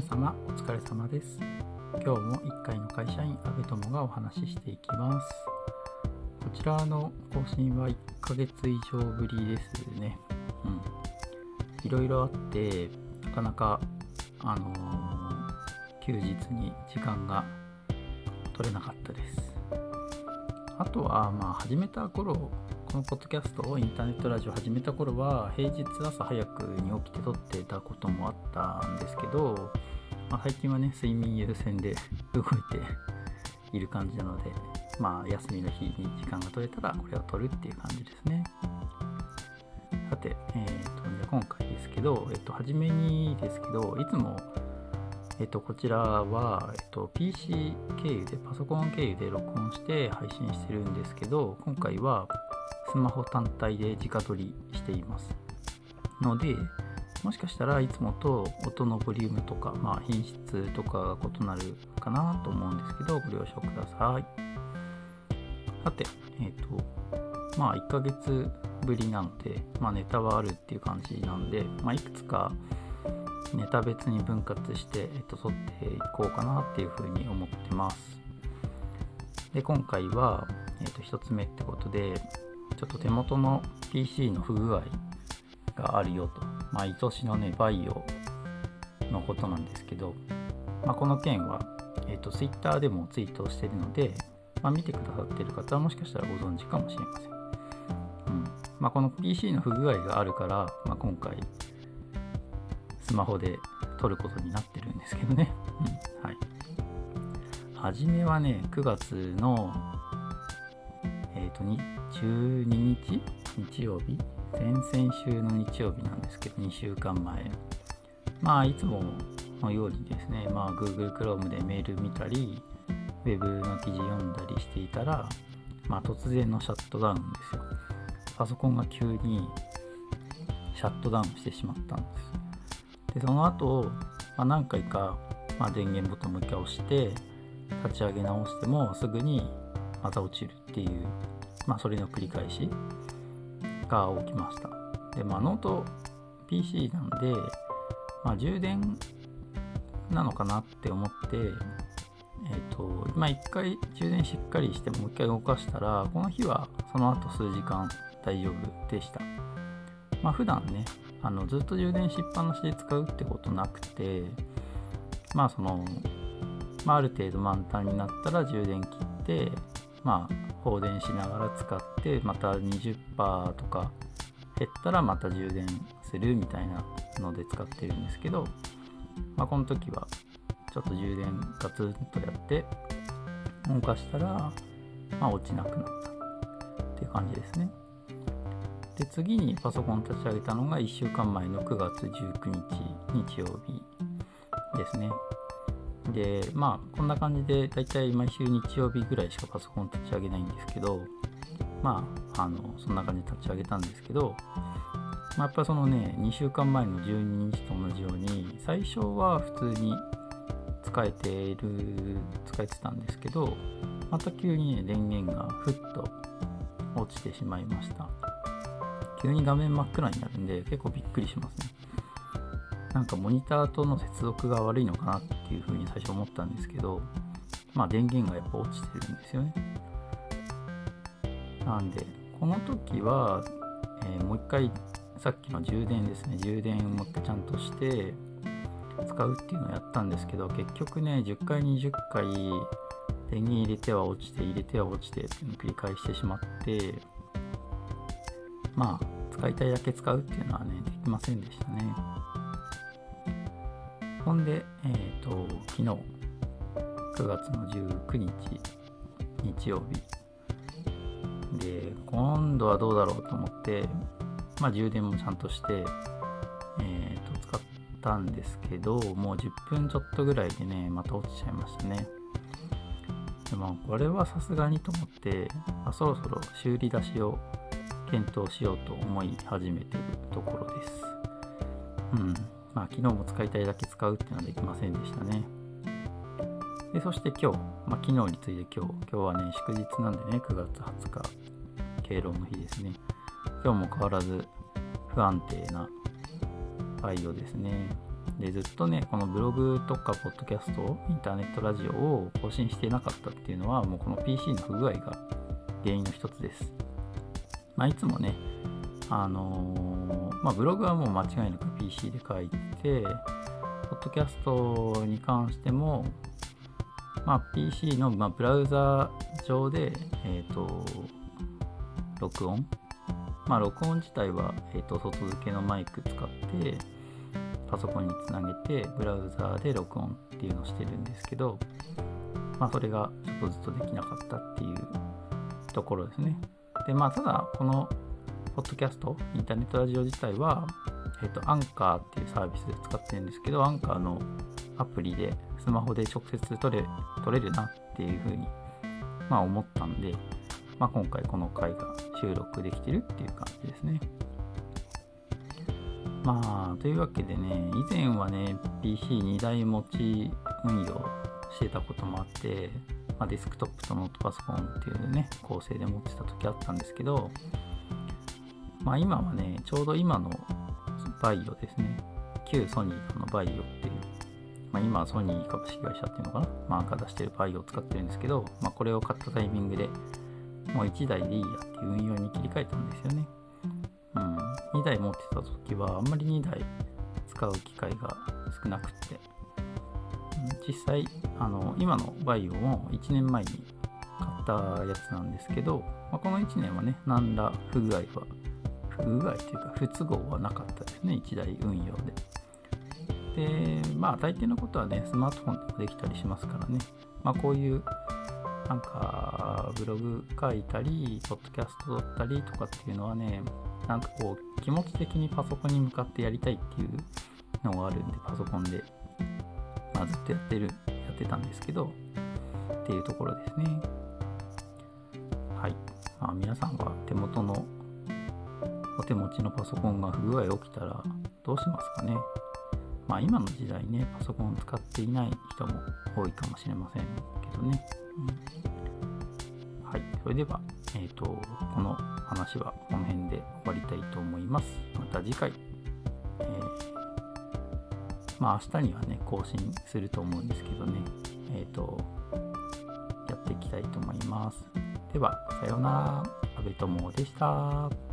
皆様お疲れ様です。今日も1階の会社員阿部友がお話ししていきます。こちらの更新は1ヶ月以上ぶりですね。うん。いろいろあってなかなかあのー、休日に時間が取れなかったです。あとはまあ始めた頃このポッドキャストをインターネットラジオ始めた頃は平日朝早くに起きて撮ってたこともあったんですけど、まあ、最近はね睡眠優先で動いている感じなのでまあ休みの日に時間が取れたらこれを撮るっていう感じですね。さて、えーと、じゃ今回ですけど、えっ、と、初めにですけどいつもえっと、こちらは、えっと、PC 経由で、パソコン経由で録音して配信してるんですけど、今回はスマホ単体で直撮りしています。のでもしかしたらいつもと音のボリュームとか、まあ、品質とかが異なるかなと思うんですけどご了承ください。さてえっ、ー、とまあ1ヶ月ぶりなので、まあ、ネタはあるっていう感じなんで、まあ、いくつかネタ別に分割して、えっと、撮っていこうかなっていうふうに思ってます。で今回は、えっと、1つ目ってことでちょっと手元の PC の不具合があるよと、まあ、愛しのね、バイオのことなんですけど、まあ、この件は、え、ー、と、Twitter でもツイートしてるので、まあ、見てくださってる方はもしかしたらご存知かもしれません。うんまあ、この PC の不具合があるから、まあ、今回、スマホで撮ることになってるんですけどね。はい。初めはね、9月のえっ、ー、と、12日日曜日先々週の日曜日なんですけど、2週間前。まあ、いつものようにですね、まあ、Google Chrome でメール見たり、Web の記事読んだりしていたら、まあ、突然のシャットダウンですよ。パソコンが急にシャットダウンしてしまったんです。で、その後、まあ、何回か、まあ、電源ボタンもう一回押して、立ち上げ直してもすぐにまた落ちるっていう、まあ、それの繰り返しが起きました。で、まあ、ノート PC なんで、まあ、充電なのかなって思って、えっ、ー、と、まあ、一回充電しっかりしてもう一回動かしたら、この日はその後数時間大丈夫でした。まあ、普段ね、あのずっと充電しっぱなしで使うってことなくて、まあその、まあ、ある程度満タンになったら充電切って、まあ、放電しながら使ってまた20%とか減ったらまた充電するみたいなので使ってるんですけど、まあ、この時はちょっと充電ガツンとやって動かしたら、まあ、落ちなくなったっていう感じですね。で次にパソコン立ち上げたのが1週間前の9月19日日曜日ですね。で、まあ、こんな感じで、だいたい毎週日曜日ぐらいしかパソコン立ち上げないんですけど、まあ、あの、そんな感じで立ち上げたんですけど、まあ、やっぱそのね、2週間前の12日と同じように、最初は普通に使えている、使えてたんですけど、また急にね、電源がふっと落ちてしまいました。急に画面真っ暗になるんで、結構びっくりしますね。なんかモニターとの接続が悪いのかなっていうふうに最初思ったんですけど、まあ電源がやっぱ落ちてるんですよね。なんで、この時は、えー、もう一回さっきの充電ですね、充電をもう一回ちゃんとして使うっていうのをやったんですけど、結局ね、10回、20回電源入れては落ちて、入れては落ちてっていうのを繰り返してしまって、まあ、使いたいだけ使うっていうのはね、できませんでしたね。ほんで、え、ー、と、昨日、9月の19日、日曜日。で、今度はどうだろうと思って、まあ充電もちゃんとして、え、ー、と、使ったんですけど、もう10分ちょっとぐらいでね、また落ちちゃいましたね。でも、これはさすがにと思って、あ、そろそろ修理出しを検討しようと思い始めてるところです。うん。まあ、昨日も使いたいだけ使うっていうのはできませんでしたね。でそして今日、まあ、昨日に次いで今日、今日はね、祝日なんでね、9月20日、敬老の日ですね。今日も変わらず不安定なバイオですね。で、ずっとね、このブログとか、ポッドキャスト、インターネットラジオを更新してなかったっていうのは、もうこの PC の不具合が原因の一つです。まあ、いつもね、あのー、まあ、ブログはもう間違いなく PC で書いて、ポッドキャストに関しても、まあ、PC の、まあ、ブラウザ上で、え、ー、と、録音まあ、録音自体は、えーと、外付けのマイク使ってパソコンにつなげてブラウザで録音っていうのをしてるんですけど、まあ、それがちょっとずっとできなかったっていうところですね。で、まあ、ただ、このポッドキャスト、インターネットラジオ自体は、えっ、ー、と、アンカーっていうサービスで使ってるんですけど、アンカーのアプリでスマホで直接撮れ撮れるなっていうふうに、まあ、思ったんで、まあ、今回この回が収録できてるっていう感じですね。まあ、というわけでね、以前はね、PC2 台持ち運用してたこともあって、まあ、デスクトップとノートパソコンっていうね、構成で持ってた時あったんですけど、まあ今はね、ちょうど今のバイオですね、旧ソニーのバイオっていう、まあ今はソニー株式会社っていうのかな、マーカー出してるバイオを使ってるんですけど、まあこれを買ったタイミングで、もう1台でいいやっていう運用に切り替えたんですよね。うん。2台持ってた時はあんまり2台使う機会が少なくって、実際、あの、今のバイオも1年前に買ったやつなんですけど、まあ、この1年はね、何ら不具合は、不具合というか不都合はなかったですね、1台運用で。で、まあ大抵のことはね、スマートフォンでもできたりしますからね、まあこういうなんかブログ書いたり、ポッドキャスト撮ったりとかっていうのはね、なんかこう気持ち的にパソコンに向かってやりたいっていうのがあるんで、パソコンで、まあ、ずっとやってる、やってたんですけど、っていうところですね。はい。まあ、皆さんは手元のお手持ちのパソコンが不具合起きたらどうしますかねまあ今の時代ね、パソコンを使っていない人も多いかもしれませんけどね。うん、はい。それでは、えっ、ー、と、この話はこの辺で終わりたいと思います。また次回、えー、まあ明日にはね、更新すると思うんですけどね、えっ、ー、と、やっていきたいと思います。では、さようなら。阿部友でした。